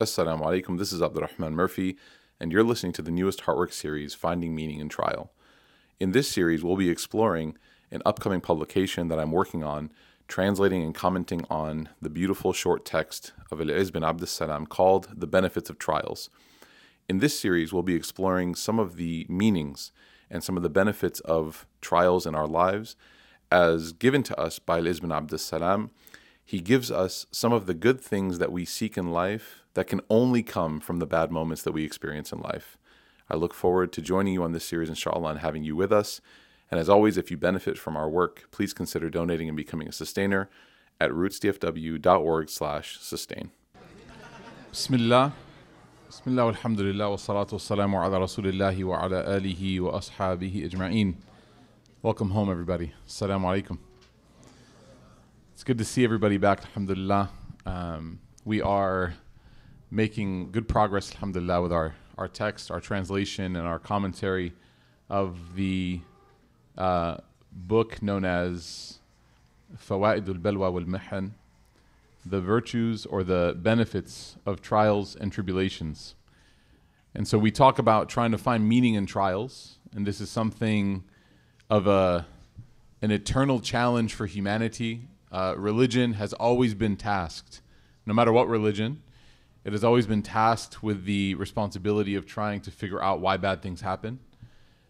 Assalamu alaikum, this is Abdurrahman Murphy, and you're listening to the newest Heartwork series, Finding Meaning in Trial. In this series, we'll be exploring an upcoming publication that I'm working on, translating and commenting on the beautiful short text of Al-Izz bin Abd salam called The Benefits of Trials. In this series, we'll be exploring some of the meanings and some of the benefits of trials in our lives as given to us by Al-Izz bin Abd salam He gives us some of the good things that we seek in life that can only come from the bad moments that we experience in life. I look forward to joining you on this series, inshallah, and having you with us. And as always, if you benefit from our work, please consider donating and becoming a sustainer at rootsdfw.org slash sustain. Bismillah. Bismillah walhamdulillah wa salatu wa salamu ala rasulillahi wa ala alihi wa ashabihi ajma'in. Welcome home, everybody. Assalamu alaikum. It's good to see everybody back, alhamdulillah. Um, we are making good progress, alhamdulillah, with our, our text, our translation, and our commentary of the uh, book known as Fawaidul Balwa wal Mihan, the virtues or the benefits of trials and tribulations. And so we talk about trying to find meaning in trials, and this is something of a an eternal challenge for humanity. Uh, religion has always been tasked, no matter what religion, it has always been tasked with the responsibility of trying to figure out why bad things happen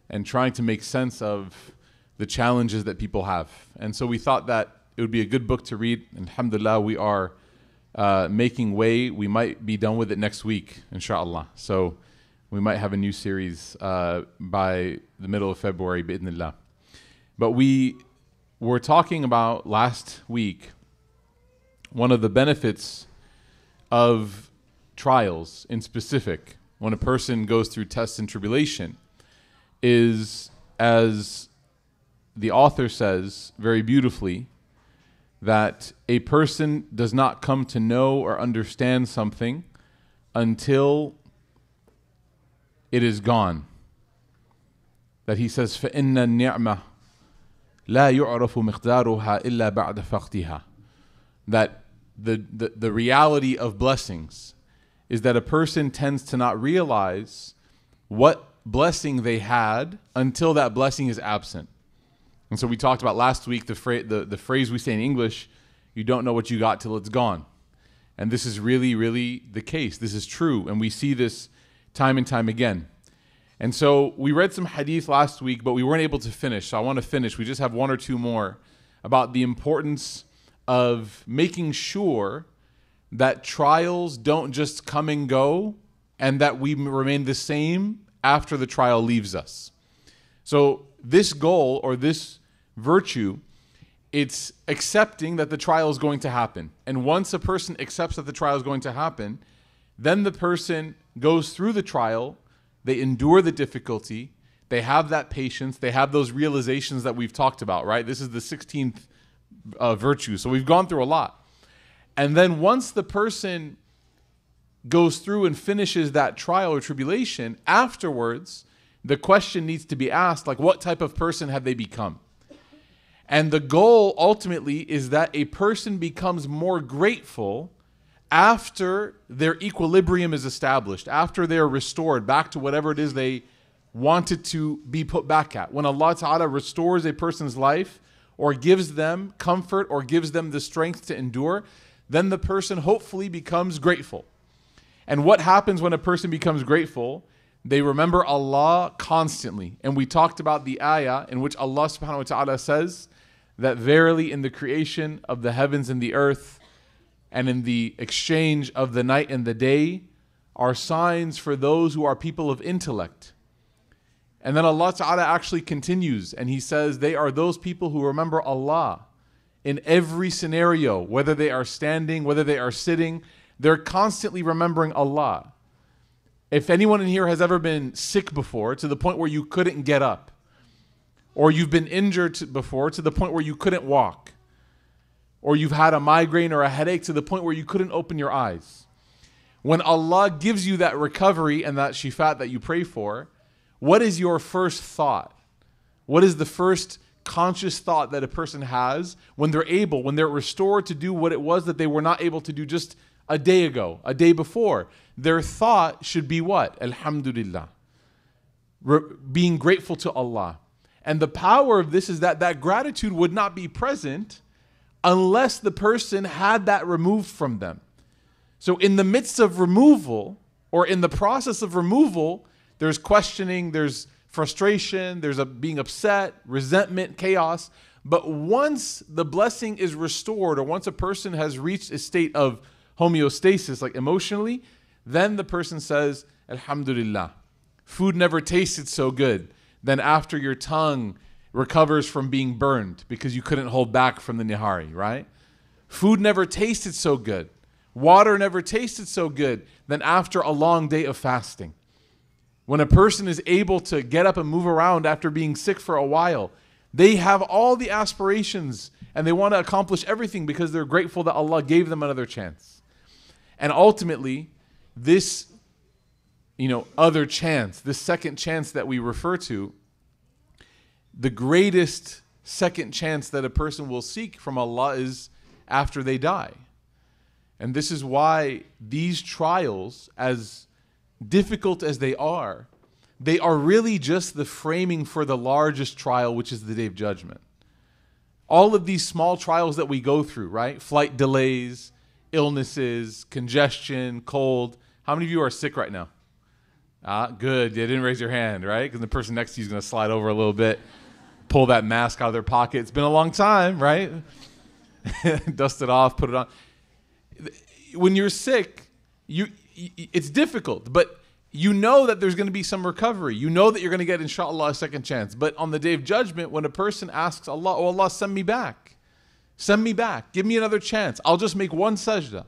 and trying to make sense of the challenges that people have. And so we thought that it would be a good book to read. And alhamdulillah, we are uh, making way. We might be done with it next week, inshallah. So we might have a new series uh, by the middle of February, bi'idhnillah. But we were talking about last week one of the benefits of trials in specific, when a person goes through tests and tribulation, is as the author says very beautifully, that a person does not come to know or understand something until it is gone. That he says, فَإِنَّ النِّعْمَةِ لَا يُعْرَفُ مِقْدَارُهَا إِلَّا بَعْدَ فَقْدِهَا That the, the, the reality of blessings is that a person tends to not realize what blessing they had until that blessing is absent. And so we talked about last week the, fra- the, the phrase we say in English, you don't know what you got till it's gone. And this is really, really the case. This is true. And we see this time and time again. And so we read some hadith last week, but we weren't able to finish. So I want to finish. We just have one or two more about the importance of making sure that trials don't just come and go and that we remain the same after the trial leaves us. So, this goal or this virtue, it's accepting that the trial is going to happen. And once a person accepts that the trial is going to happen, then the person goes through the trial, they endure the difficulty, they have that patience, they have those realizations that we've talked about, right? This is the 16th uh, virtue. So, we've gone through a lot. And then once the person goes through and finishes that trial or tribulation, afterwards, the question needs to be asked like, what type of person have they become? And the goal ultimately is that a person becomes more grateful after their equilibrium is established, after they're restored back to whatever it is they wanted to be put back at. When Allah Ta'ala restores a person's life or gives them comfort or gives them the strength to endure, then the person hopefully becomes grateful. And what happens when a person becomes grateful? They remember Allah constantly. And we talked about the ayah in which Allah subhanahu wa ta'ala says that verily in the creation of the heavens and the earth and in the exchange of the night and the day are signs for those who are people of intellect. And then Allah Ta'ala actually continues and He says, They are those people who remember Allah in every scenario, whether they are standing, whether they are sitting, they're constantly remembering Allah. If anyone in here has ever been sick before to the point where you couldn't get up, or you've been injured before to the point where you couldn't walk, or you've had a migraine or a headache to the point where you couldn't open your eyes. When Allah gives you that recovery and that shifat that you pray for, what is your first thought? What is the first conscious thought that a person has when they're able, when they're restored to do what it was that they were not able to do just a day ago, a day before, their thought should be what? Alhamdulillah. Re- being grateful to Allah. And the power of this is that that gratitude would not be present unless the person had that removed from them. So, in the midst of removal, or in the process of removal, there's questioning, there's frustration, there's a being upset, resentment, chaos. But once the blessing is restored, or once a person has reached a state of homeostasis, like emotionally, then the person says, Alhamdulillah. Food never tasted so good than after your tongue recovers from being burned because you couldn't hold back from the nihari, right? Food never tasted so good. Water never tasted so good than after a long day of fasting. When a person is able to get up and move around after being sick for a while, they have all the aspirations and they want to accomplish everything because they're grateful that Allah gave them another chance. And ultimately, this you know, other chance, this second chance that we refer to, the greatest second chance that a person will seek from Allah is after they die. And this is why these trials, as difficult as they are, they are really just the framing for the largest trial, which is the day of judgment. All of these small trials that we go through, right? Flight delays, illnesses, congestion, cold. How many of you are sick right now? Ah, good. You didn't raise your hand, right? Because the person next to you is going to slide over a little bit, pull that mask out of their pocket. It's been a long time, right? Dust it off, put it on. When you're sick, you it's difficult, but you know that there's going to be some recovery. You know that you're going to get, inshallah, a second chance. But on the day of judgment, when a person asks Allah, Oh Allah, send me back. Send me back. Give me another chance. I'll just make one sajda.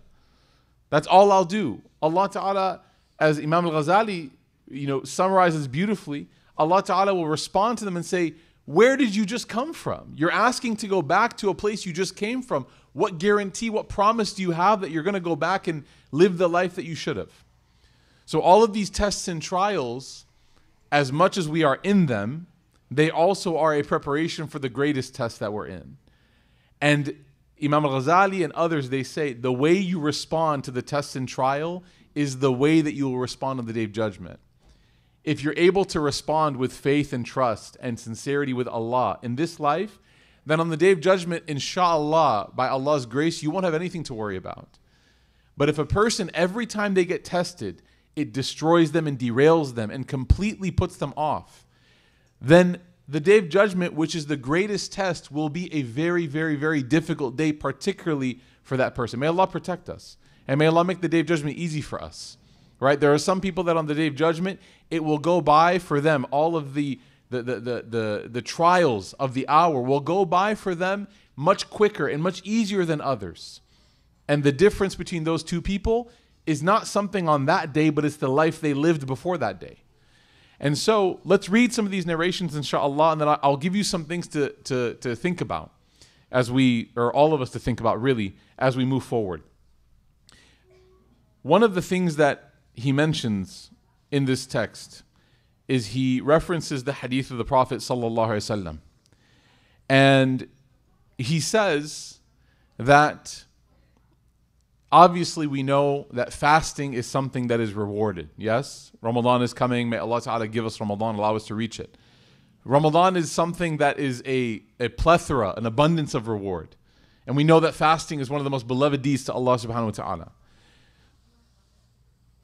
That's all I'll do. Allah Ta'ala, as Imam al Ghazali you know, summarizes beautifully, Allah Ta'ala will respond to them and say, Where did you just come from? You're asking to go back to a place you just came from. What guarantee, what promise do you have that you're going to go back and live the life that you should have? So, all of these tests and trials, as much as we are in them, they also are a preparation for the greatest test that we're in. And Imam al Ghazali and others, they say the way you respond to the test and trial is the way that you will respond on the day of judgment if you're able to respond with faith and trust and sincerity with Allah in this life, then on the day of judgment, inshallah, by Allah's grace, you won't have anything to worry about. But if a person, every time they get tested, it destroys them and derails them and completely puts them off, then the day of judgment, which is the greatest test, will be a very, very, very difficult day, particularly for that person. May Allah protect us. And may Allah make the day of judgment easy for us right? There are some people that on the day of judgment, it will go by for them. All of the the, the, the, the, the trials of the hour will go by for them much quicker and much easier than others. And the difference between those two people is not something on that day, but it's the life they lived before that day. And so let's read some of these narrations, inshallah, and then I'll give you some things to, to, to think about as we, or all of us to think about really, as we move forward. One of the things that he mentions in this text is he references the hadith of the Prophet sallallahu and he says that obviously we know that fasting is something that is rewarded. Yes, Ramadan is coming. May Allah Taala give us Ramadan, allow us to reach it. Ramadan is something that is a, a plethora, an abundance of reward. And we know that fasting is one of the most beloved deeds to Allah subhanahu wa ta'ala.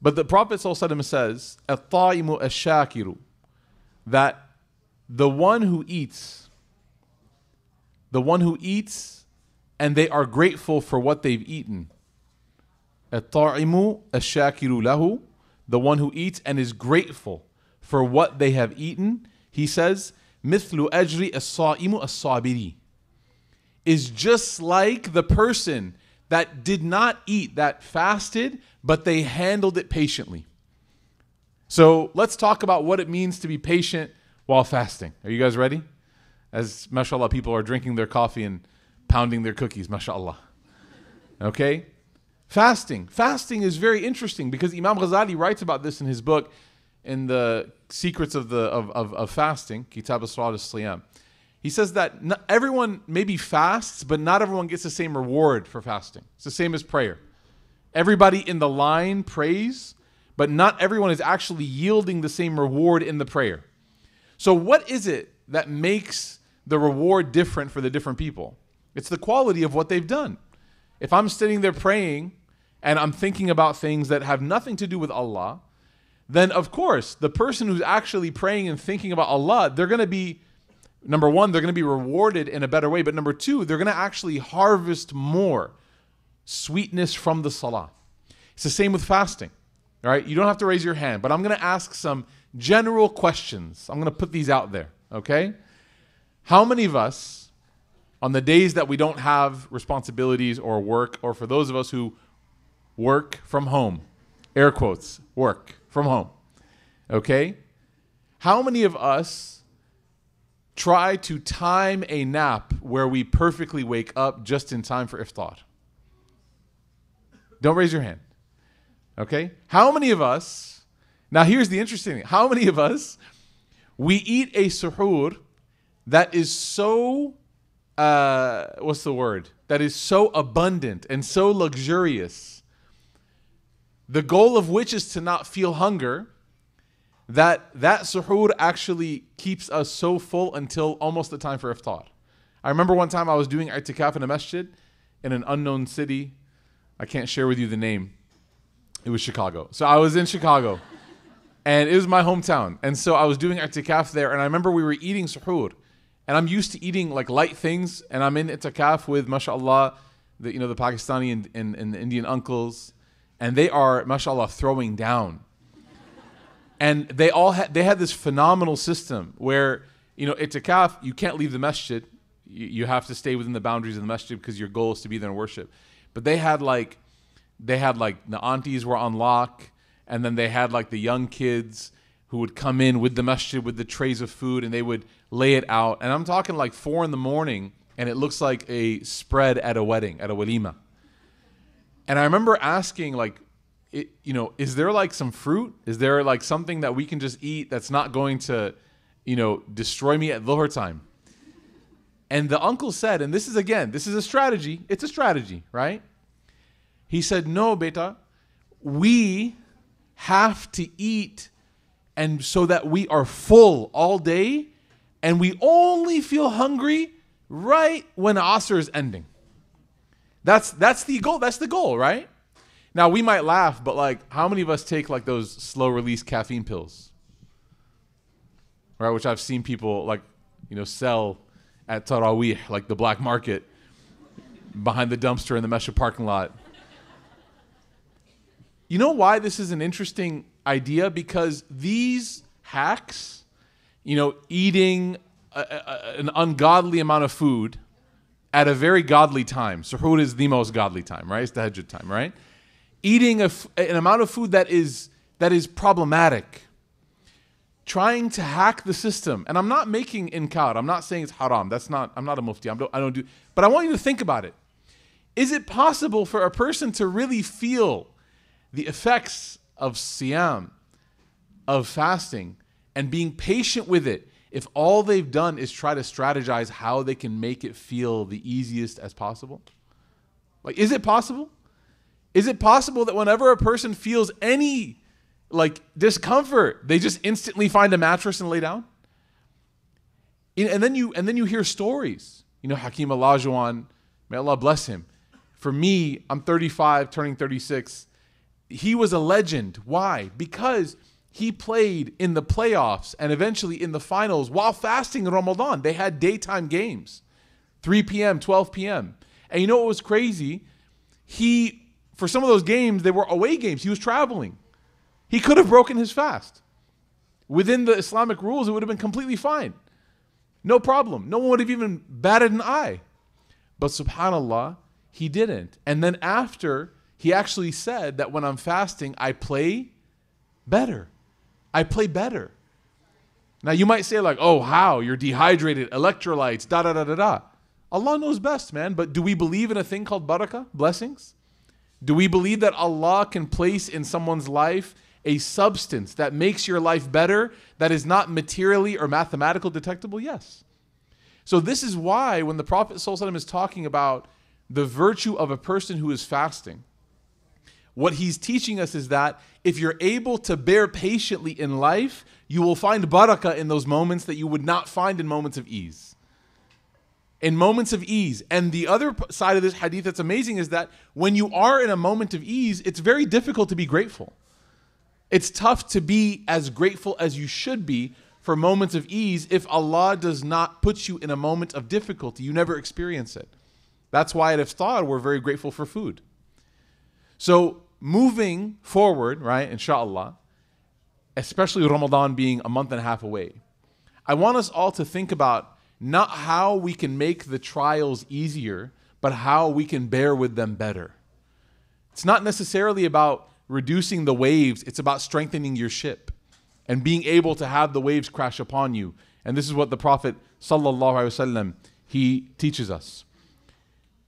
But the Prophet says, "At-ta'imu ash-shakiru," that the one who eats, the one who eats, and they are grateful for what they've eaten. At-ta'imu lahu, the one who eats and is grateful for what they have eaten. He says, "Mithlu ajri as-sa'imu as-sabiri," is just like the person that did not eat, that fasted, but they handled it patiently. So let's talk about what it means to be patient while fasting. Are you guys ready? As mashallah, people are drinking their coffee and pounding their cookies, mashallah. Okay? Fasting. Fasting is very interesting because Imam Ghazali writes about this in his book, in the secrets of the of, of, of fasting, Kitab al Siyam. He says that everyone maybe fasts, but not everyone gets the same reward for fasting. It's the same as prayer. Everybody in the line prays, but not everyone is actually yielding the same reward in the prayer. So, what is it that makes the reward different for the different people? It's the quality of what they've done. If I'm sitting there praying and I'm thinking about things that have nothing to do with Allah, then of course, the person who's actually praying and thinking about Allah, they're going to be number one, they're going to be rewarded in a better way. But number two, they're going to actually harvest more sweetness from the salah. It's the same with fasting. All right, you don't have to raise your hand, but I'm going to ask some general questions. I'm going to put these out there, okay? How many of us, on the days that we don't have responsibilities or work, or for those of us who work from home, air quotes, work from home, okay? How many of us try to time a nap where we perfectly wake up just in time for iftar? Don't raise your hand. Okay? How many of us, now here's the interesting thing. How many of us, we eat a suhoor that is so, uh, what's the word? That is so abundant and so luxurious, the goal of which is to not feel hunger, that that suhoor actually keeps us so full until almost the time for iftar. I remember one time I was doing i'tikaf in a masjid in an unknown city. I can't share with you the name. It was Chicago. So I was in Chicago. and it was my hometown. And so I was doing i'tikaf there and I remember we were eating suhoor. And I'm used to eating like light things and I'm in i'tikaf with mashallah the you know the Pakistani and, and, and the Indian uncles and they are mashallah throwing down and they all had they had this phenomenal system where you know itikaf you can't leave the masjid. You, you have to stay within the boundaries of the masjid because your goal is to be there and worship. But they had like they had like the aunties were on lock and then they had like the young kids who would come in with the masjid with the trays of food and they would lay it out. And i'm talking like four in the morning and it looks like a spread at a wedding at a walima. And i remember asking like it, you know, is there like some fruit? Is there like something that we can just eat that's not going to, you know, destroy me at Dhuhr time? And the uncle said, and this is again, this is a strategy. It's a strategy, right? He said, No, beta, we have to eat and so that we are full all day and we only feel hungry right when Asr is ending. That's that's the goal. That's the goal, right? Now we might laugh, but like, how many of us take like those slow release caffeine pills? Right, which I've seen people like, you know, sell at Tarawih, like the black market, behind the dumpster in the Mesha parking lot. You know why this is an interesting idea? Because these hacks, you know, eating a, a, an ungodly amount of food at a very godly time. Suhoor is the most godly time, right? It's the Hajj time, right? Eating a, an amount of food that is that is problematic. Trying to hack the system and i'm not making inkar i'm not saying it's haram that's not i'm not a mufti I'm, don't i don't do but i want you to think about it. Is it possible for a person to really feel the effects of siyam of fasting and being patient with it if all they've done is try to strategize how they can make it feel the easiest as possible? Like is it possible is it possible that whenever a person feels any like discomfort, they just instantly find a mattress and lay down? And then you and then you hear stories. You know, Hakeem Olajuwon, may Allah bless him. For me, I'm 35, turning 36. He was a legend. Why? Because he played in the playoffs and eventually in the finals while fasting in Ramadan. They had daytime games, 3 p.m., 12 p.m. And you know what was crazy? He for some of those games, they were away games. He was traveling. He could have broken his fast. Within the Islamic rules, it would have been completely fine. No problem. No one would have even batted an eye. But subhanAllah, he didn't. And then after, he actually said that when I'm fasting, I play better. I play better. Now you might say, like, oh, how? You're dehydrated, electrolytes, da da da da da. Allah knows best, man. But do we believe in a thing called barakah, blessings? Do we believe that Allah can place in someone's life a substance that makes your life better that is not materially or mathematical detectable? Yes. So, this is why when the Prophet ﷺ is talking about the virtue of a person who is fasting, What he's teaching us is that if you're able to bear patiently in life, you will find barakah in those moments that you would not find in moments of ease. In moments of ease. And the other side of this hadith that's amazing is that when you are in a moment of ease, it's very difficult to be grateful. It's tough to be as grateful as you should be for moments of ease if Allah does not put you in a moment of difficulty. You never experience it. That's why at Iftar, we're very grateful for food. So, moving forward, right, inshallah, especially Ramadan being a month and a half away, I want us all to think about not how we can make the trials easier, but how we can bear with them better. It's not necessarily about reducing the waves, it's about strengthening your ship and being able to have the waves crash upon you. And this is what the Prophet wasallam he teaches us.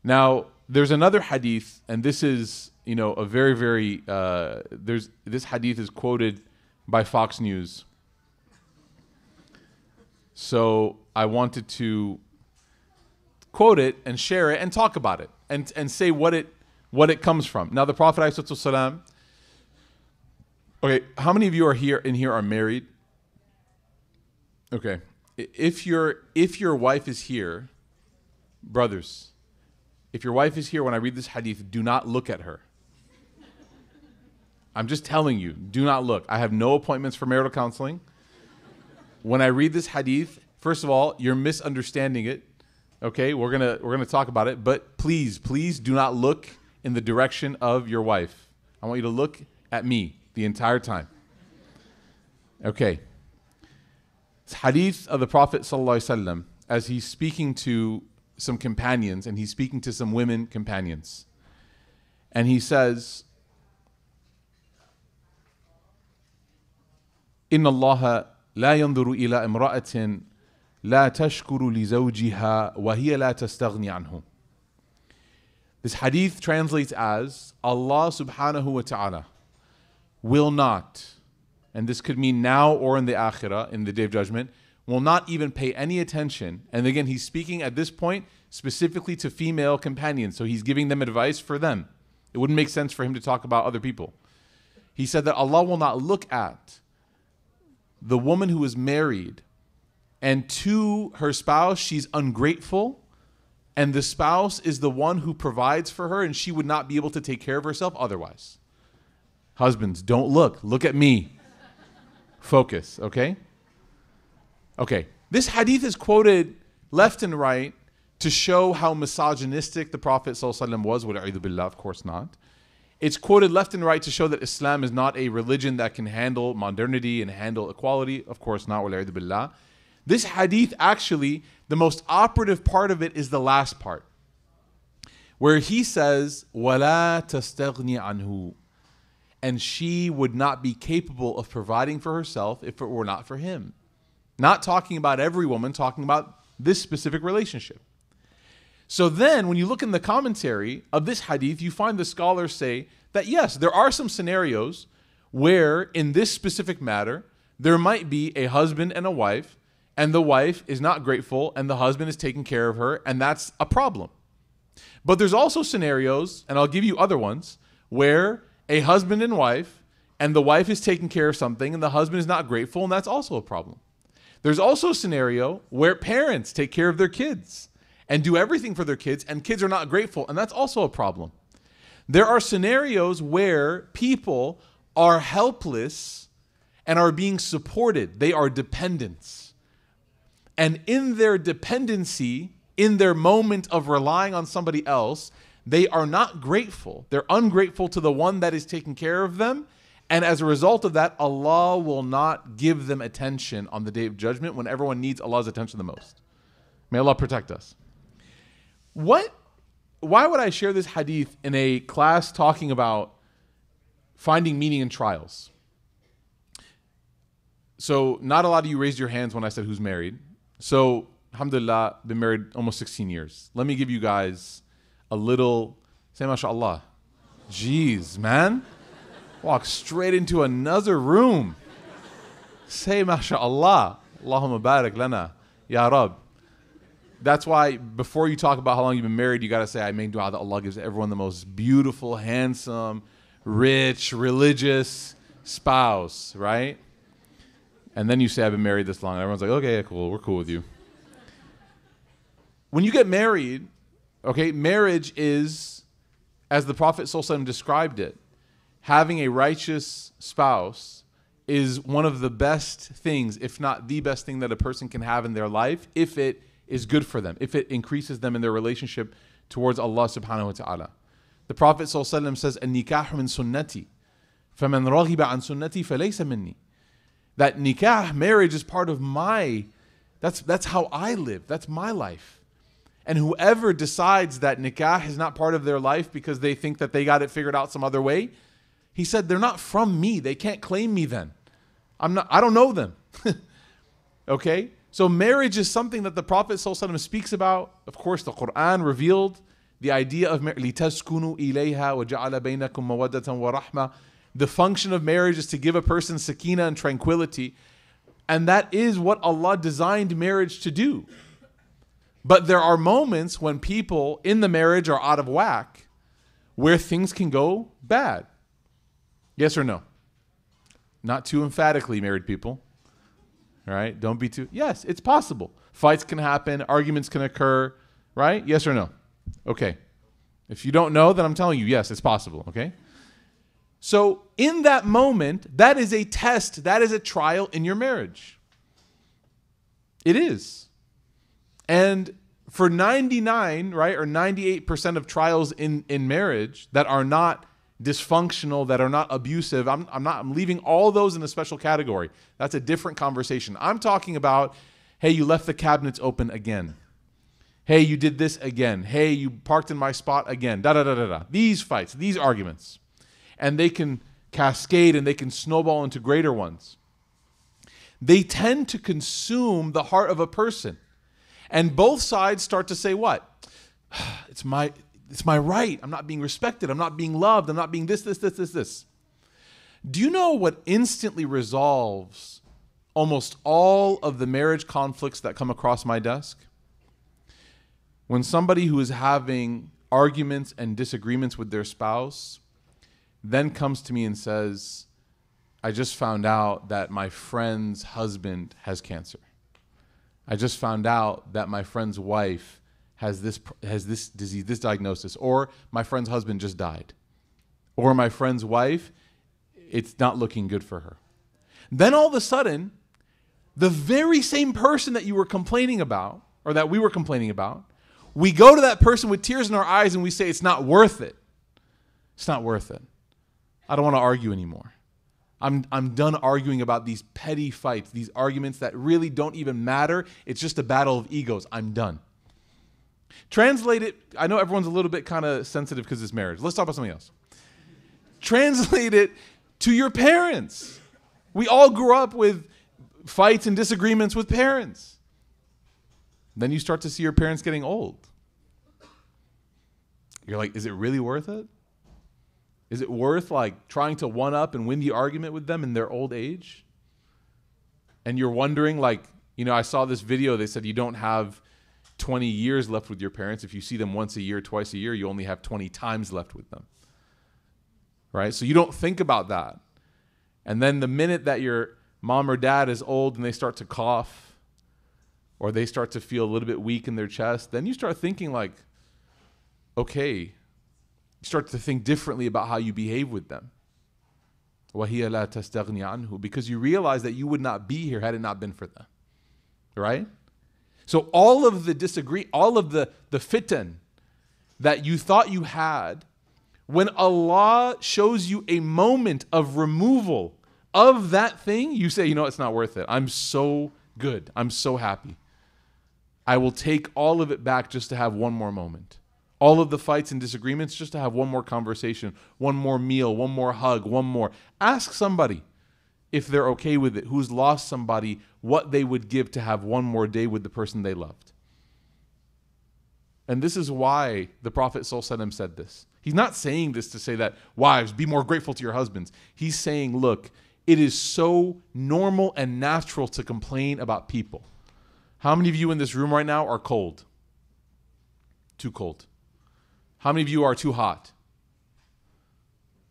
Now, there's another hadith, and this is you know a very very uh, there's this hadith is quoted by Fox News. So I wanted to quote it and share it and talk about it and, and say what it what it comes from. Now the Prophet ﷺ, okay, how many of you are here in here are married? Okay. If your if your wife is here, brothers, if your wife is here when I read this hadith, do not look at her. I'm just telling you, do not look. I have no appointments for marital counseling When I read this hadith, first of all, you're misunderstanding it. Okay, we're gonna we're gonna talk about it, but please, please do not look in the direction of your wife. I want you to look at me the entire time. Okay. It's hadith of the Prophet ﷺ as he's speaking to some companions and he's speaking to some women companions. And he says, إن الله لا ينظر إلى امرأة لا تشكر لزوجها وهي لا تستغني عنه. This hadith translates as Allah subhanahu wa ta'ala will not, and this could mean now or in the akhirah, in the day of judgment, will not even pay any attention. And again, he's speaking at this point specifically to female companions. So he's giving them advice for them. It wouldn't make sense for him to talk about other people. He said that Allah will not look at the woman who is married and to her spouse she's ungrateful and the spouse is the one who provides for her and she would not be able to take care of herself otherwise. Husbands don't look. Look at me. Focus okay? Okay this hadith is quoted left and right to show how misogynistic the prophet ﷺ was billah of course not it's quoted left and right to show that Islam is not a religion that can handle modernity and handle equality. Of course not. This hadith actually, the most operative part of it is the last part, where he says, and she would not be capable of providing for herself if it were not for him. Not talking about every woman, talking about this specific relationship. So then, when you look in the commentary of this hadith, you find the scholars say that yes, there are some scenarios where, in this specific matter, there might be a husband and a wife, and the wife is not grateful, and the husband is taking care of her, and that's a problem. But there's also scenarios, and I'll give you other ones, where a husband and wife, and the wife is taking care of something, and the husband is not grateful, and that's also a problem. There's also a scenario where parents take care of their kids and do everything for their kids, and kids are not grateful, and that's also a problem. There are scenarios where people are helpless and are being supported, they are dependents. And in their dependency, in their moment of relying on somebody else, they are not grateful. They're ungrateful to the one that is taking care of them. And as a result of that, Allah will not give them attention on the day of judgment when everyone needs Allah's attention the most. May Allah protect us. What? Why would I share this hadith in a class talking about finding meaning in trials? So, not a lot of you raised your hands when I said who's married. So, alhamdulillah, been married almost 16 years. Let me give you guys a little, say mashallah. Jeez, man. Walk straight into another room. Say mashallah. Allahumma barik lana. Ya Rab that's why before you talk about how long you've been married, you got to say, I mean, that Allah gives everyone the most beautiful, handsome, rich, religious spouse, right? And then you say, I've been married this long. And everyone's like, okay, cool, we're cool with you. When you get married, okay, marriage is, as the Prophet ﷺ described it, having a righteous spouse is one of the best things, if not the best thing that a person can have in their life, if it is good for them if it increases them in their relationship towards Allah subhanahu wa ta'ala. The Prophet says, "An-nikahu min sunnati, faman raghiba sunnati falaysa minni." That nikah, marriage, is part of my. That's that's how I live. That's my life. And whoever decides that nikah is not part of their life because they think that they got it figured out some other way, he said, they're not from me. They can't claim me then. I'm not. I don't know them. okay. So marriage is something that the Prophet ﷺ speaks about. Of course, the Quran revealed the idea of لِتَسْكُنُوا إِلَيْهَا وَجَعَلَ بَيْنَكُمْ مَوَدَّةً وَرَحْمَةً The function of marriage is to give a person sakina and tranquility. And that is what Allah designed marriage to do. But there are moments when people in the marriage are out of whack where things can go bad. Yes or no? Not too emphatically, married people. Right? Don't be too. Yes, it's possible. Fights can happen, arguments can occur, right? Yes or no? Okay. If you don't know, then I'm telling you, yes, it's possible, okay? So, in that moment, that is a test, that is a trial in your marriage. It is. And for 99, right, or 98% of trials in, in marriage that are not dysfunctional, that are not abusive, I'm, I'm not, I'm leaving all those in a special category. That's a different conversation. I'm talking about, hey, you left the cabinets open again. Hey, you did this again. Hey, you parked in my spot again. Da da da da da. These fights, these arguments. And they can cascade and they can snowball into greater ones. They tend to consume the heart of a person. And both sides start to say, what? It's my it's my right. I'm not being respected. I'm not being loved. I'm not being this, this, this, this, this. Do you know what instantly resolves almost all of the marriage conflicts that come across my desk? when somebody who is having arguments and disagreements with their spouse then comes to me and says, I just found out that my friend's husband has cancer. I just found out that my friend's wife has this has this disease, this diagnosis, or my friend's husband just died, or my friend's wife, it's not looking good for her. Then all of a sudden, the very same person that you were complaining about, or that we were complaining about, we go to that person with tears in our eyes and we say, It's not worth it. It's not worth it. I don't want to argue anymore. I'm, I'm done arguing about these petty fights, these arguments that really don't even matter. It's just a battle of egos. I'm done. Translate it. I know everyone's a little bit kind of sensitive because it's marriage. Let's talk about something else. Translate it to your parents. We all grew up with fights and disagreements with parents. Then you start to see your parents getting old. You're like, is it really worth it? Is it worth like trying to one up and win the argument with them in their old age? And you're wondering, like, you know, I saw this video, they said you don't have 20 years left with your parents. If you see them once a year, twice a year, you only have 20 times left with them. Right? So you don't think about that. And then the minute that your mom or dad is old and they start to cough, or they start to feel a little bit weak in their chest, then you start thinking like, okay, you start to think differently about how you behave with them. Because you realize that you would not be here had it not been for them. Right? So all of the disagree, all of the, the fitan that you thought you had, when Allah shows you a moment of removal of that thing, you say, you know, it's not worth it. I'm so good. I'm so happy. I will take all of it back just to have one more moment. All of the fights and disagreements just to have one more conversation, one more meal, one more hug, one more. Ask somebody if they're okay with it, who's lost somebody, what they would give to have one more day with the person they loved. And this is why the Prophet ﷺ said this. He's not saying this to say that, wives, be more grateful to your husbands. He's saying, look, it is so normal and natural to complain about people. How many of you in this room right now are cold? Too cold. How many of you are too hot?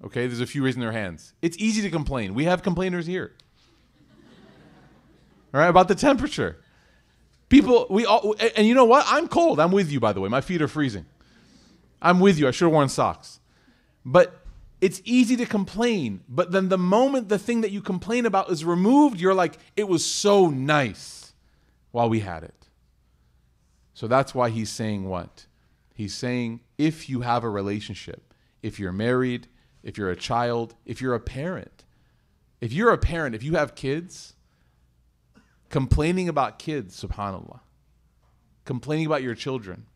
Okay, there's a few raising their hands. It's easy to complain. We have complainers here. All right, about the temperature. People, we all, and you know what? I'm cold. I'm with you, by the way. My feet are freezing. I'm with you. I should have worn socks. But it's easy to complain. But then the moment the thing that you complain about is removed, you're like, it was so nice while we had it. So that's why he's saying what? He's saying if you have a relationship, if you're married, if you're a child, if you're a parent, if you're a parent, if you have kids, complaining about kids, subhanAllah, complaining about your children.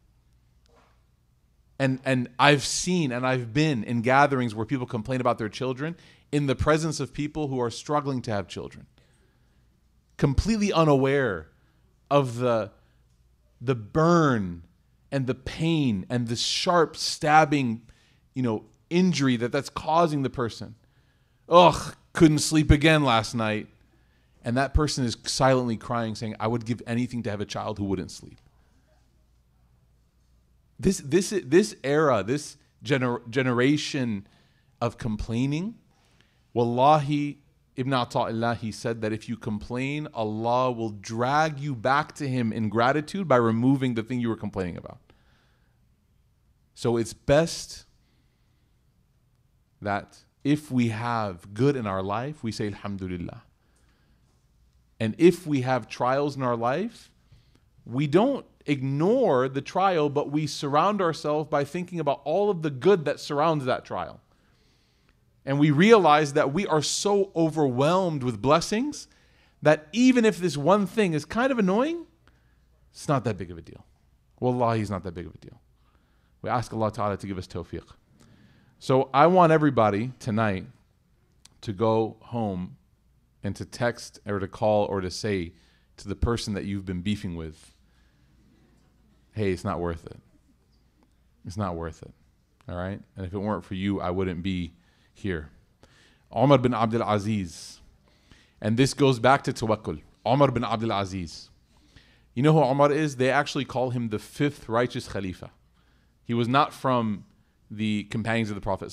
And, and I've seen and I've been in gatherings where people complain about their children in the presence of people who are struggling to have children, completely unaware of the, the burn and the pain and the sharp stabbing, you know, injury that that's causing the person. Ugh, couldn't sleep again last night. And that person is silently crying, saying, I would give anything to have a child who wouldn't sleep. This, this, this era, this gener- generation of complaining, wallahi, Ibn Ata'illah, he said that if you complain, Allah will drag you back to Him in gratitude by removing the thing you were complaining about. So it's best that if we have good in our life, we say Alhamdulillah. And if we have trials in our life, we don't ignore the trial, but we surround ourselves by thinking about all of the good that surrounds that trial. And we realize that we are so overwhelmed with blessings that even if this one thing is kind of annoying, it's not that big of a deal. Well, Wallahi, it's not that big of a deal. We ask Allah Ta'ala to give us tawfiq. So I want everybody tonight to go home and to text or to call or to say to the person that you've been beefing with, hey, it's not worth it. It's not worth it. All right? And if it weren't for you, I wouldn't be here. Omar bin Abdul Aziz. And this goes back to tawakkul. Omar bin Abdul Aziz. You know who Omar is? They actually call him the fifth righteous Khalifa. He was not from the companions of the Prophet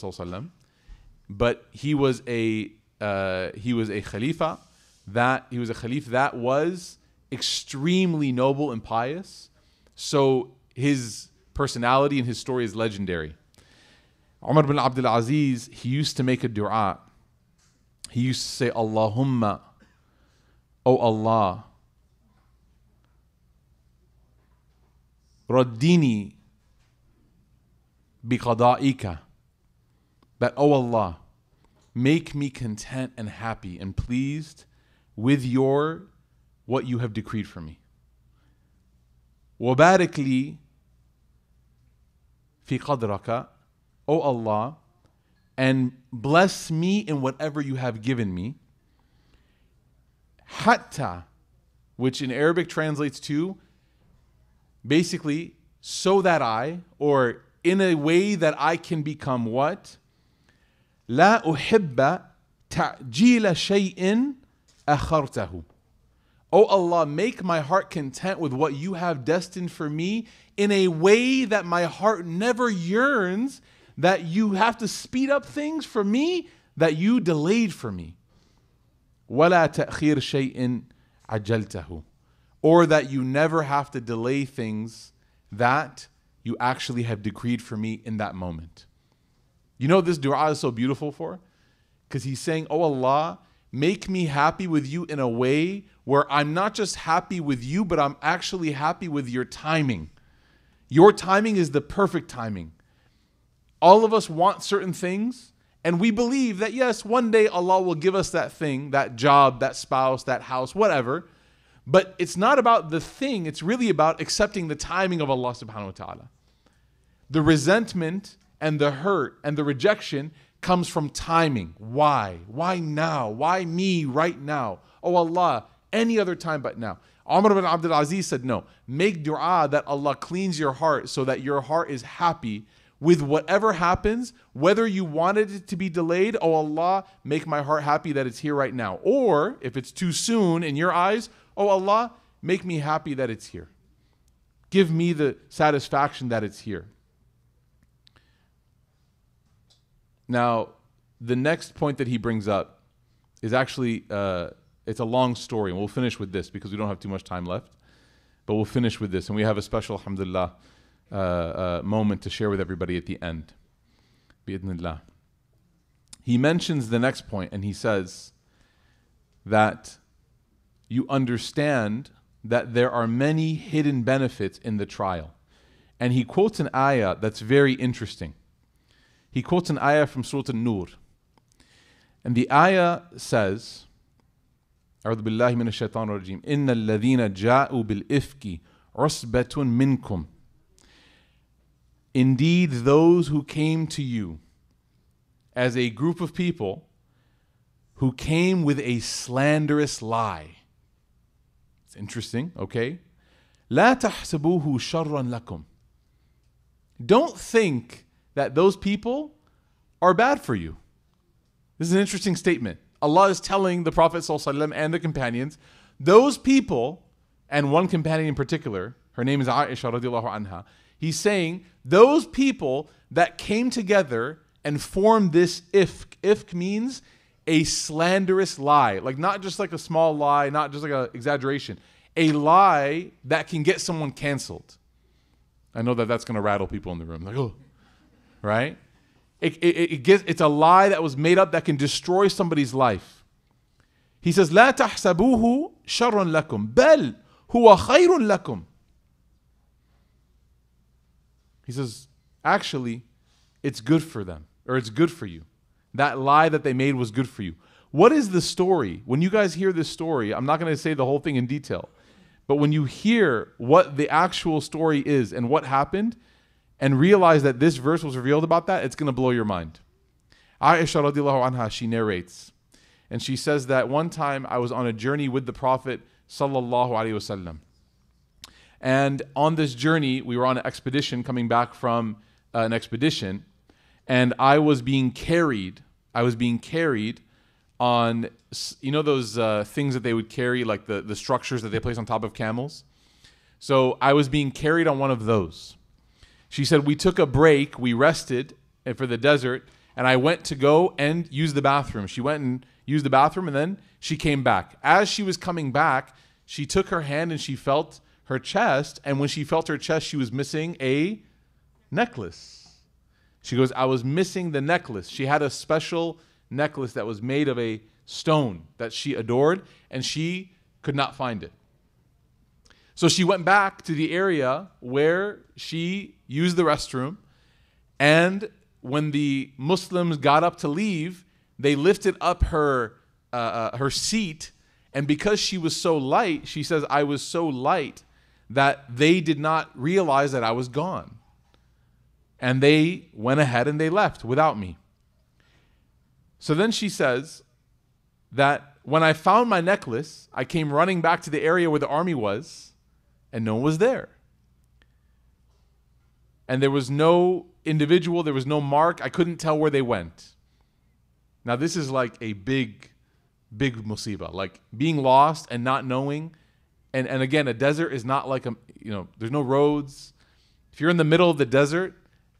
but he was a uh, he was a Khalifa that he was a Khalif that was extremely noble and pious. So his personality and his story is legendary. Umar bin Abdul Aziz, he used to make a dua. He used to say, Allahumma, O Allah, Raddini biqada'ika. That, O Allah, make me content and happy and pleased with your what you have decreed for me. وبارك لي في قدرك, O Allah, and bless me in whatever you have given me. Hatta, which in Arabic translates to basically so that I, or in a way that I can become what? لا أحب تعجيل شيء أخرته. O Allah, make my heart content with what you have destined for me in a way that my heart never yearns that you have to speed up things for me that you delayed for me. ولا تأخير شيء عجلته. Or that you never have to delay things that you actually have decreed for me in that moment. You know this dua is so beautiful for? Because he's saying, Oh Allah, make me happy with you in a way where I'm not just happy with you, but I'm actually happy with your timing. Your timing is the perfect timing. All of us want certain things, and we believe that yes, one day Allah will give us that thing, that job, that spouse, that house, whatever. But it's not about the thing, it's really about accepting the timing of Allah subhanahu wa ta'ala. The resentment and the hurt and the rejection comes from timing. Why? Why now? Why me right now? Oh Allah, any other time but now. Umar bin Abdul Aziz said, No, make dua that Allah cleans your heart so that your heart is happy with whatever happens, whether you wanted it to be delayed, oh Allah, make my heart happy that it's here right now. Or if it's too soon in your eyes, oh Allah, make me happy that it's here. Give me the satisfaction that it's here. Now, the next point that he brings up is actually uh, it's a long story, and we'll finish with this because we don't have too much time left. But we'll finish with this, and we have a special, alhamdulillah, uh, uh, moment to share with everybody at the end. Bi'idhnillah. He mentions the next point, and he says that you understand that there are many hidden benefits in the trial. And he quotes an ayah that's very interesting He quotes an ayah from Surah An-Nur. And the ayah says, أعوذ بالله من الشيطان الرجيم إن الذين جاءوا بالإفك عصبة منكم Indeed, those who came to you as a group of people who came with a slanderous lie. It's interesting, okay? لا تحسبوه شرا لكم. Don't think that those people are bad for you. This is an interesting statement. Allah is telling the Prophet and the companions, those people, and one companion in particular, her name is Aisha radiallahu anha, he's saying, those people that came together and formed this ifk. Ifk means a slanderous lie, like not just like a small lie, not just like an exaggeration, a lie that can get someone canceled. I know that that's going to rattle people in the room. Like, oh, right? It, it, it gets, it's a lie that was made up that can destroy somebody's life. He says, لا تحسبوه شر لكم بل هو خير لكم. He says, actually, it's good for them, or it's good for you. That lie that they made was good for you. What is the story? When you guys hear this story, I'm not going to say the whole thing in detail, but when you hear what the actual story is and what happened, and realize that this verse was revealed about that, it's going to blow your mind. Aisha radiallahu anha, she narrates, and she says that one time I was on a journey with the Prophet sallallahu alaihi wasallam. And on this journey, we were on an expedition coming back from uh, an expedition, and I was being carried. I was being carried on, you know, those uh, things that they would carry, like the, the structures that they place on top of camels? So I was being carried on one of those. She said, We took a break, we rested eh, for the desert, and I went to go and use the bathroom. She went and used the bathroom, and then she came back. As she was coming back, she took her hand and she felt her chest, and when she felt her chest, she was missing a necklace. She goes, I was missing the necklace. She had a special necklace that was made of a stone that she adored, and she could not find it. So she went back to the area where she used the restroom, and when the Muslims got up to leave, they lifted up her uh, uh, her seat, and because she was so light, she says, "I was so light that they did not realize that I was gone." And they went ahead and they left without me. So then she says that when I found my necklace, I came running back to the area where the army was, and no one was there. And there was no individual, there was no mark. I couldn't tell where they went. Now, this is like a big, big musiba. Like being lost and not knowing. And, and again, a desert is not like a, you know, there's no roads. If you're in the middle of the desert,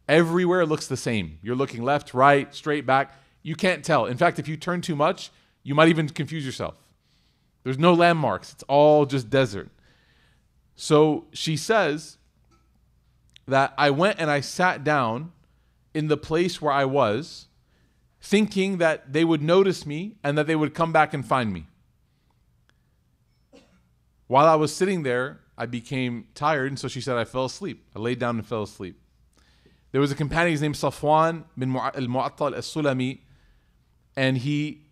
Everywhere looks the same. You're looking left, right, straight back. You can't tell. In fact, if you turn too much, you might even confuse yourself. There's no landmarks, it's all just desert. So she says that I went and I sat down in the place where I was, thinking that they would notice me and that they would come back and find me. While I was sitting there, I became tired, and so she said I fell asleep. I laid down and fell asleep. There was a companion named Safwan bin al-Mu'attal al-Sulami, and he,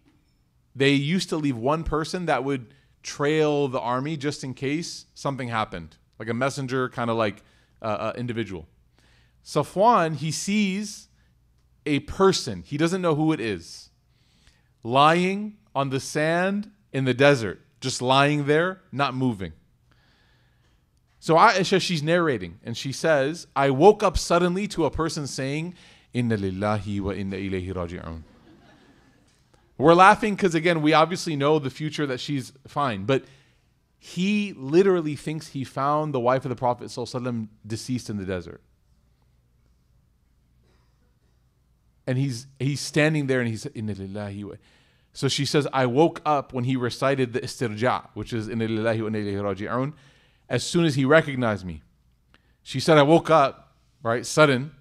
they used to leave one person that would trail the army just in case something happened, like a messenger kind of like uh, uh, individual. Safwan, he sees a person, he doesn't know who it is, lying on the sand in the desert, just lying there, not moving. So Aisha, she's narrating, and she says, I woke up suddenly to a person saying, Inna lillahi wa inna ilayhi raji'un. We're laughing because, again, we obviously know the future that she's fine, but he literally thinks he found the wife of the Prophet ﷺ deceased in the desert. and he's he's standing there and he's inna so she says, I woke up when he recited the istirja, which is inna wa inna ilayhi as soon as he recognized me. She said, I woke up, right, sudden,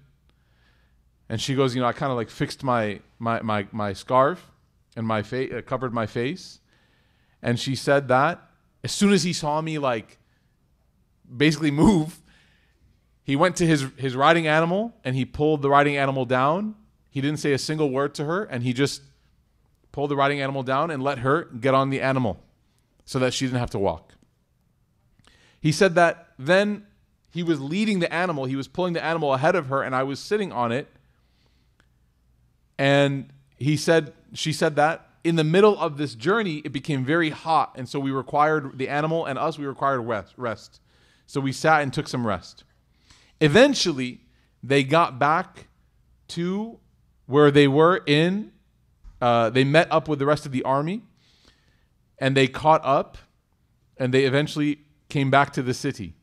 and she goes, you know, I kind of like fixed my my my my scarf and my face, uh, covered my face, and she said that as soon as he saw me like basically move, he went to his his riding animal and he pulled the riding animal down. He didn't say a single word to her, and he just pulled the riding animal down and let her get on the animal so that she didn't have to walk. He said that then he was leading the animal, he was pulling the animal ahead of her, and I was sitting on it. And he said, she said that in the middle of this journey, it became very hot. And so we required, the animal and us, we required rest. rest. So we sat and took some rest. Eventually, they got back to where they were in, uh, they met up with the rest of the army and they caught up and they eventually came back to the city.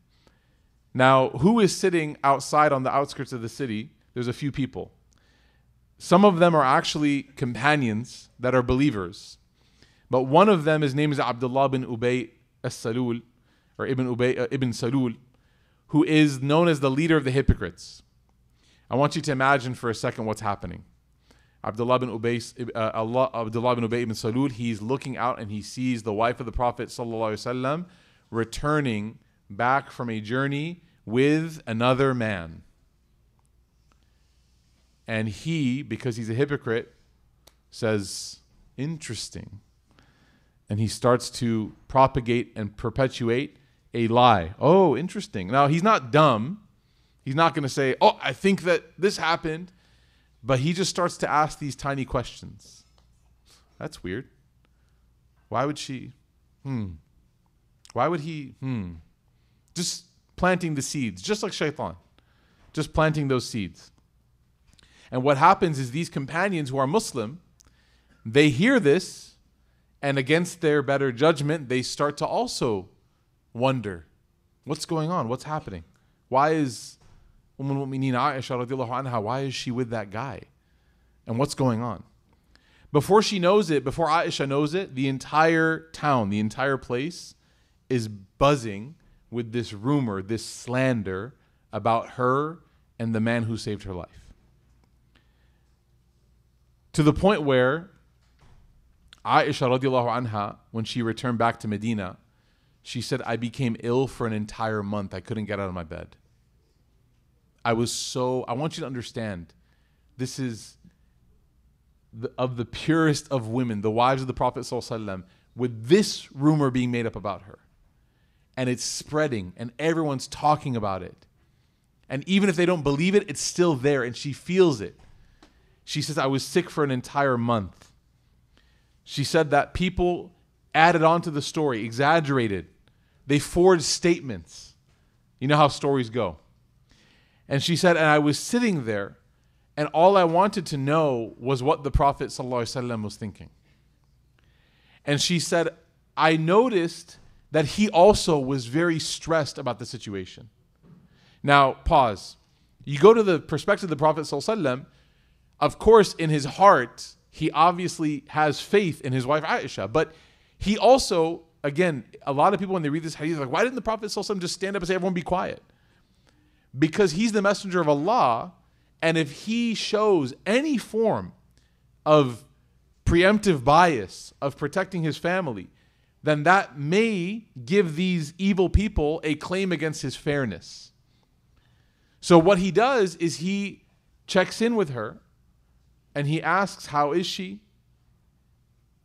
Now, who is sitting outside on the outskirts of the city? There's a few people. Some of them are actually companions that are believers. But one of them, his name is Abdullah bin Ubay as-Salul, or Ibn, Ubay, uh, Ibn Salul, who is known as the leader of the hypocrites. I want you to imagine for a second what's happening. Abdullah bin Ubay, uh, Allah, Abdullah bin Ubay ibn Salul, he's looking out and he sees the wife of the Prophet وسلم, returning back from a journey with another man. And he, because he's a hypocrite, says, Interesting. And he starts to propagate and perpetuate a lie. Oh, interesting. Now, he's not dumb. He's not going to say, Oh, I think that this happened. But he just starts to ask these tiny questions. That's weird. Why would she? Hmm. Why would he? Hmm. Just planting the seeds, just like shaitan. Just planting those seeds. And what happens is these companions who are Muslim, they hear this, and against their better judgment, they start to also wonder what's going on? What's happening? Why is Umm al-Mu'mineen Aisha radiallahu anha, why is she with that guy? And what's going on? Before she knows it, before Aisha knows it, the entire town, the entire place is buzzing with this rumor, this slander about her and the man who saved her life. To the point where Aisha radiallahu anha, when she returned back to Medina, she said, I became ill for an entire month. I couldn't get out of my bed. I was so, I want you to understand, this is the, of the purest of women, the wives of the Prophet with this rumor being made up about her. And it's spreading, and everyone's talking about it. And even if they don't believe it, it's still there, and she feels it. She says, I was sick for an entire month. She said that people added on to the story, exaggerated. They forged statements. You know how stories go. And she said, and I was sitting there, and all I wanted to know was what the Prophet ﷺ was thinking. And she said, I noticed that he also was very stressed about the situation. Now, pause. You go to the perspective of the Prophet ﷺ, of course, in his heart, he obviously has faith in his wife Aisha, but he also, again, a lot of people when they read this hadith, like, why didn't the Prophet just stand up and say, everyone be quiet? because he's the messenger of Allah. And if he shows any form of preemptive bias of protecting his family, then that may give these evil people a claim against his fairness. So what he does is he checks in with her and he asks, How is she?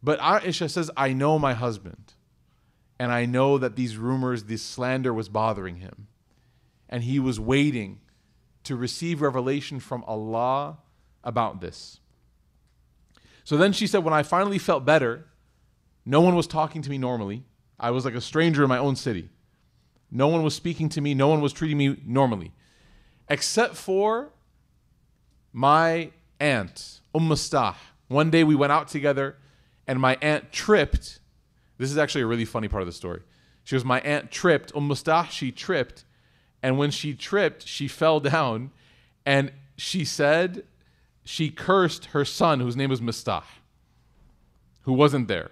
But Aisha says, I know my husband. And I know that these rumors, this slander was bothering him and he was waiting to receive revelation from Allah about this. So then she said, When I finally felt better, no one was talking to me normally. I was like a stranger in my own city. No one was speaking to me, no one was treating me normally, except for my aunt, Umm Mustah. One day we went out together, and my aunt tripped. This is actually a really funny part of the story. She was my aunt tripped. Umm Mustah, she tripped and when she tripped, she fell down and she said she cursed her son, whose name was Mistah, who wasn't there.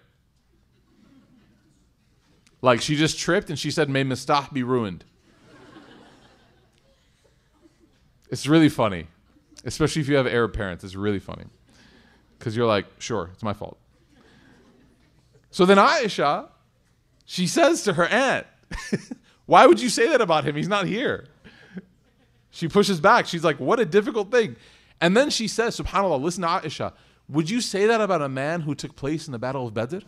Like she just tripped and she said, May Mistah be ruined. It's really funny, especially if you have Arab parents. It's really funny because you're like, sure, it's my fault. So then Aisha, she says to her aunt, Why would you say that about him? He's not here. She pushes back. She's like, What a difficult thing. And then she says, SubhanAllah, listen to Aisha. Would you say that about a man who took place in the Battle of Badr?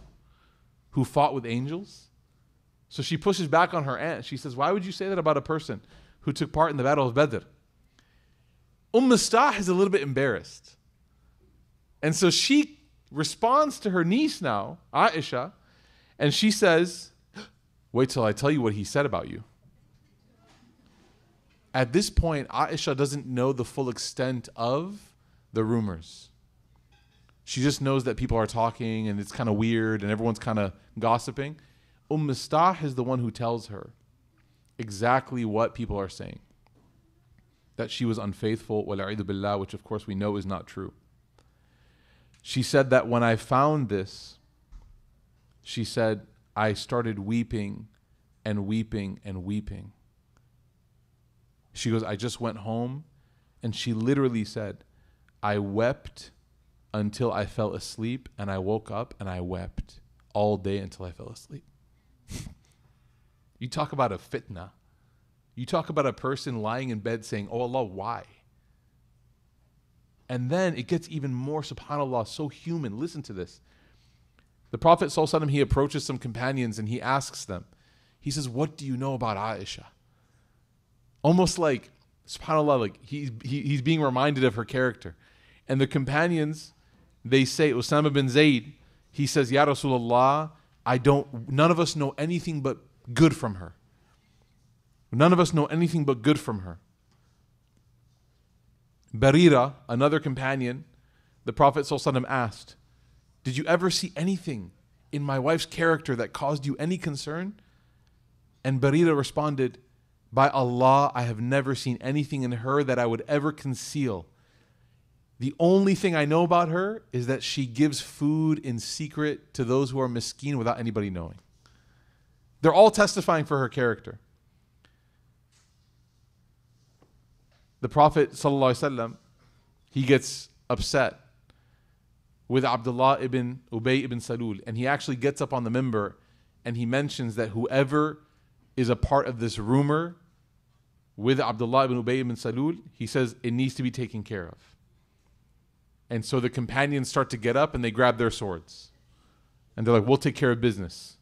Who fought with angels? So she pushes back on her aunt. She says, Why would you say that about a person who took part in the Battle of Badr? Umm Mistah is a little bit embarrassed. And so she responds to her niece now, Aisha, and she says, Wait till I tell you what he said about you. At this point, Aisha doesn't know the full extent of the rumors. She just knows that people are talking and it's kind of weird and everyone's kind of gossiping. Umm Mistah is the one who tells her exactly what people are saying. That she was unfaithful, billah, which of course we know is not true. She said that when I found this, she said, I started weeping and weeping and weeping. She goes, I just went home. And she literally said, I wept until I fell asleep. And I woke up and I wept all day until I fell asleep. you talk about a fitna. You talk about a person lying in bed saying, Oh Allah, why? And then it gets even more, subhanAllah, so human. Listen to this. The Prophet, he approaches some companions and he asks them, he says, What do you know about Aisha? Almost like, subhanAllah, like he's, he, he's being reminded of her character. And the companions, they say, Osama bin Zayd, he says, Ya Rasulullah, I don't, none of us know anything but good from her. None of us know anything but good from her. Barira, another companion, the Prophet ﷺ asked, Did you ever see anything in my wife's character that caused you any concern? And Barira responded, By Allah, I have never seen anything in her that I would ever conceal. The only thing I know about her is that she gives food in secret to those who are miskeen without anybody knowing. They're all testifying for her character. The Prophet ﷺ, he gets upset with Abdullah ibn Ubay ibn Salul, and he actually gets up on the minbar and he mentions that whoever is a part of this rumor with Abdullah ibn Ubay ibn Salul, he says it needs to be taken care of. And so the companions start to get up and they grab their swords. And they're like, we'll take care of business.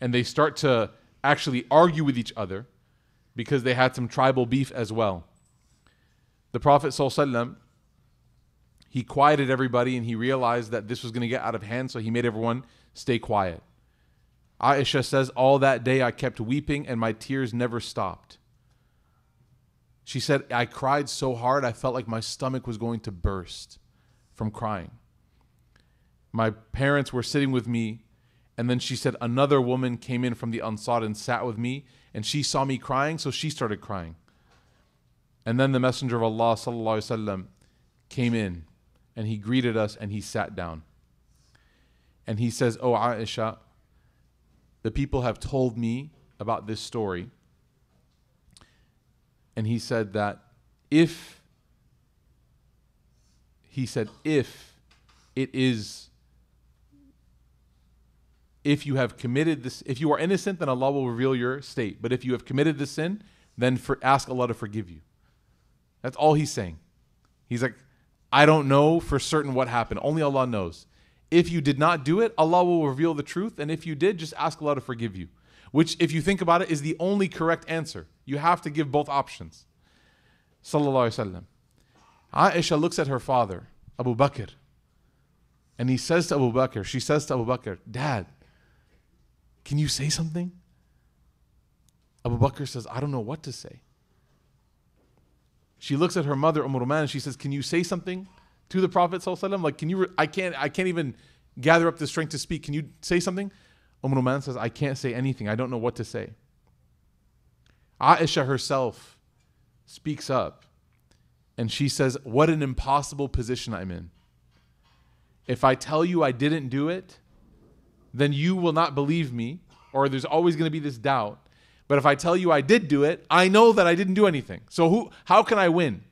And they start to actually argue with each other because they had some tribal beef as well. The Prophet ﷺ, he quieted everybody and he realized that this was going to get out of hand, so he made everyone stay quiet. Aisha says, All that day I kept weeping and my tears never stopped. She said, I cried so hard I felt like my stomach was going to burst from crying. My parents were sitting with me, and then she said, Another woman came in from the Ansar and sat with me, and she saw me crying, so she started crying. And then the Messenger of Allah وسلم, came in, and he greeted us, and he sat down. And he says, Oh, Aisha, the people have told me about this story. And he said that if, he said, if it is, if you have committed this, if you are innocent, then Allah will reveal your state. But if you have committed the sin, then for, ask Allah to forgive you. That's all he's saying. He's like, I don't know for certain what happened. Only Allah knows. If you did not do it, Allah will reveal the truth. And if you did, just ask Allah to forgive you. Which, if you think about it, is the only correct answer. You have to give both options. Sallallahu Alaihi Wasallam. Aisha looks at her father, Abu Bakr, and he says to Abu Bakr, she says to Abu Bakr, Dad, can you say something? Abu Bakr says, I don't know what to say. She looks at her mother, Umm Ruman, and she says, Can you say something? to the Prophet ﷺ? Like, can you? Re- I can't. I can't even gather up the strength to speak. Can you say something? Umm Ruman says, I can't say anything. I don't know what to say. Aisha herself speaks up, and she says, What an impossible position I'm in. If I tell you I didn't do it, then you will not believe me, or there's always going to be this doubt. But if I tell you I did do it, I know that I didn't do anything. So who how can I win?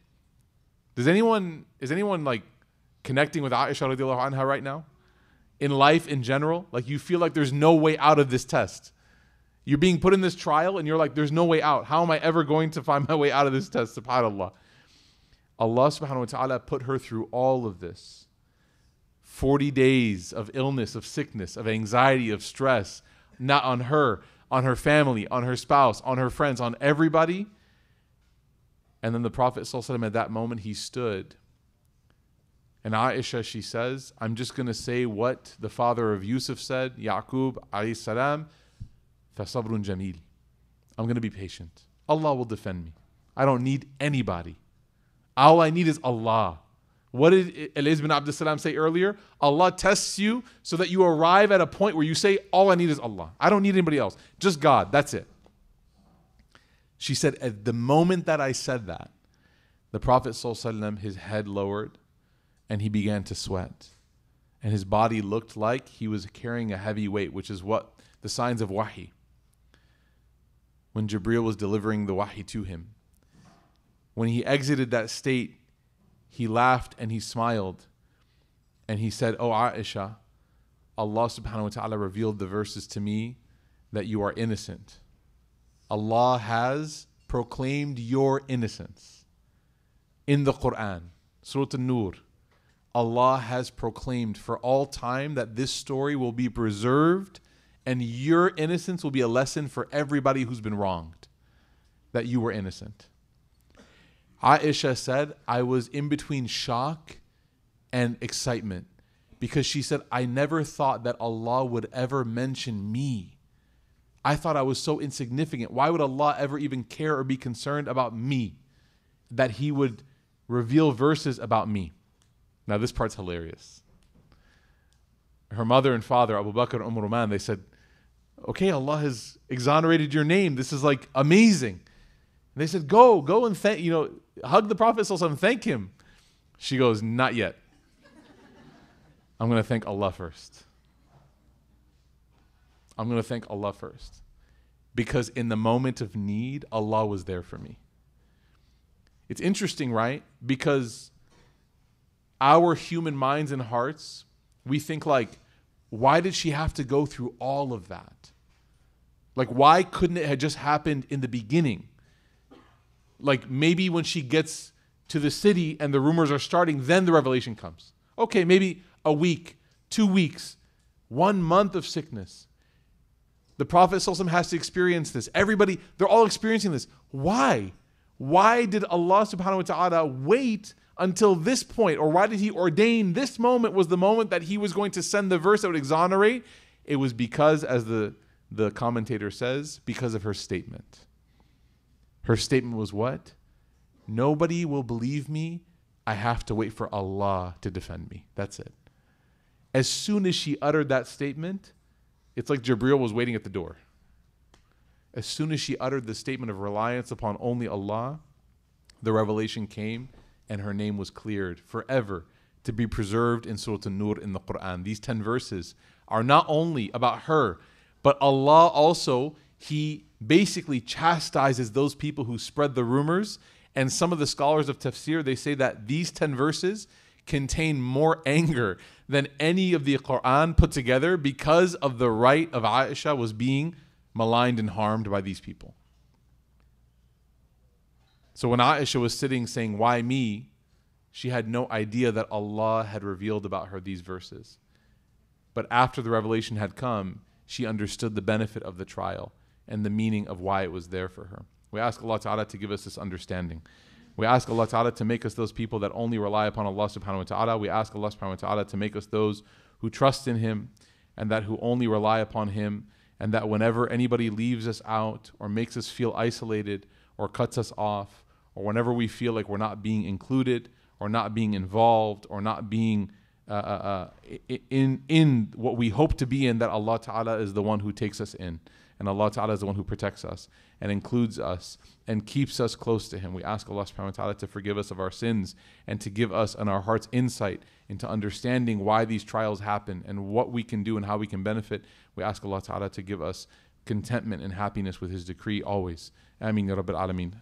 Does anyone is anyone like connecting with Aisha radiallahu anha right now? In life in general? Like you feel like there's no way out of this test. You're being put in this trial and you're like, there's no way out. How am I ever going to find my way out of this test? SubhanAllah. Allah subhanahu wa ta'ala put her through all of this. 40 days of illness, of sickness, of anxiety, of stress, not on her, on her family, on her spouse, on her friends, on everybody. And then the Prophet ﷺ at that moment he stood. And Aisha, she says, I'm just gonna say what the father of Yusuf said, Yaqub alayhi salam, fasabrun jamil. I'm gonna be patient. Allah will defend me. I don't need anybody. All I need is Allah. What did al-Izz bin Abdul Salam say earlier? Allah tests you so that you arrive at a point where you say, All I need is Allah. I don't need anybody else. Just God. That's it. She said, At the moment that I said that, the Prophet, ﷺ, his head lowered and he began to sweat. And his body looked like he was carrying a heavy weight, which is what the signs of wahi. When Jibril was delivering the wahi to him. When he exited that state, he laughed and he smiled. And he said, Oh Aisha, Allah subhanahu wa ta'ala revealed the verses to me that you are innocent. Allah has proclaimed your innocence in the Quran, Surah An-Nur. Allah has proclaimed for all time that this story will be preserved and your innocence will be a lesson for everybody who's been wronged, that you were innocent. Aisha said, I was in between shock and excitement because she said, I never thought that Allah would ever mention me. I thought I was so insignificant. Why would Allah ever even care or be concerned about me? That He would reveal verses about me. Now, this part's hilarious. Her mother and father, Abu Bakr and Umm they said, Okay, Allah has exonerated your name. This is like amazing. And they said, Go, go and thank, you know, hug the Prophet thank him. She goes, Not yet. I'm going to thank Allah first. I'm going to thank Allah first. Because in the moment of need, Allah was there for me. It's interesting, right? Because our human minds and hearts, we think like, why did she have to go through all of that? Like, why couldn't it have just happened in the beginning? Like maybe when she gets to the city and the rumors are starting, then the revelation comes. Okay, maybe a week, two weeks, one month of sickness. The Prophet has to experience this. Everybody, they're all experiencing this. Why? Why did Allah subhanahu wa ta'ala wait until this point? Or why did He ordain this moment was the moment that He was going to send the verse that would exonerate? It was because, as the, the commentator says, because of her statement. Her statement was what? Nobody will believe me. I have to wait for Allah to defend me. That's it. As soon as she uttered that statement, it's like Jibril was waiting at the door. As soon as she uttered the statement of reliance upon only Allah, the revelation came and her name was cleared forever to be preserved in Surah An-Nur in the Quran. These 10 verses are not only about her, but Allah also, He basically chastises those people who spread the rumors. And some of the scholars of tafsir, they say that these 10 verses contain more anger than any of the Quran put together because of the right of Aisha was being maligned and harmed by these people. So when Aisha was sitting saying, Why me? she had no idea that Allah had revealed about her these verses. But after the revelation had come, she understood the benefit of the trial and the meaning of why it was there for her. We ask Allah Ta'ala to give us this understanding. We ask Allah Ta'ala to make us those people that only rely upon Allah Subhanahu wa Ta'ala. We ask Allah Subhanahu wa Ta'ala to make us those who trust in Him and that who only rely upon Him and that whenever anybody leaves us out or makes us feel isolated or cuts us off or whenever we feel like we're not being included or not being involved or not being uh, uh, uh in in what we hope to be in that Allah Ta'ala is the one who takes us in And Allah Ta'ala is the one who protects us and includes us and keeps us close to Him. We ask Allah subhanahu wa ta'ala to forgive us of our sins and to give us and our hearts insight into understanding why these trials happen and what we can do and how we can benefit. We ask Allah Ta'ala to give us contentment and happiness with His decree always. Ameen Ya Rabbil Alameen.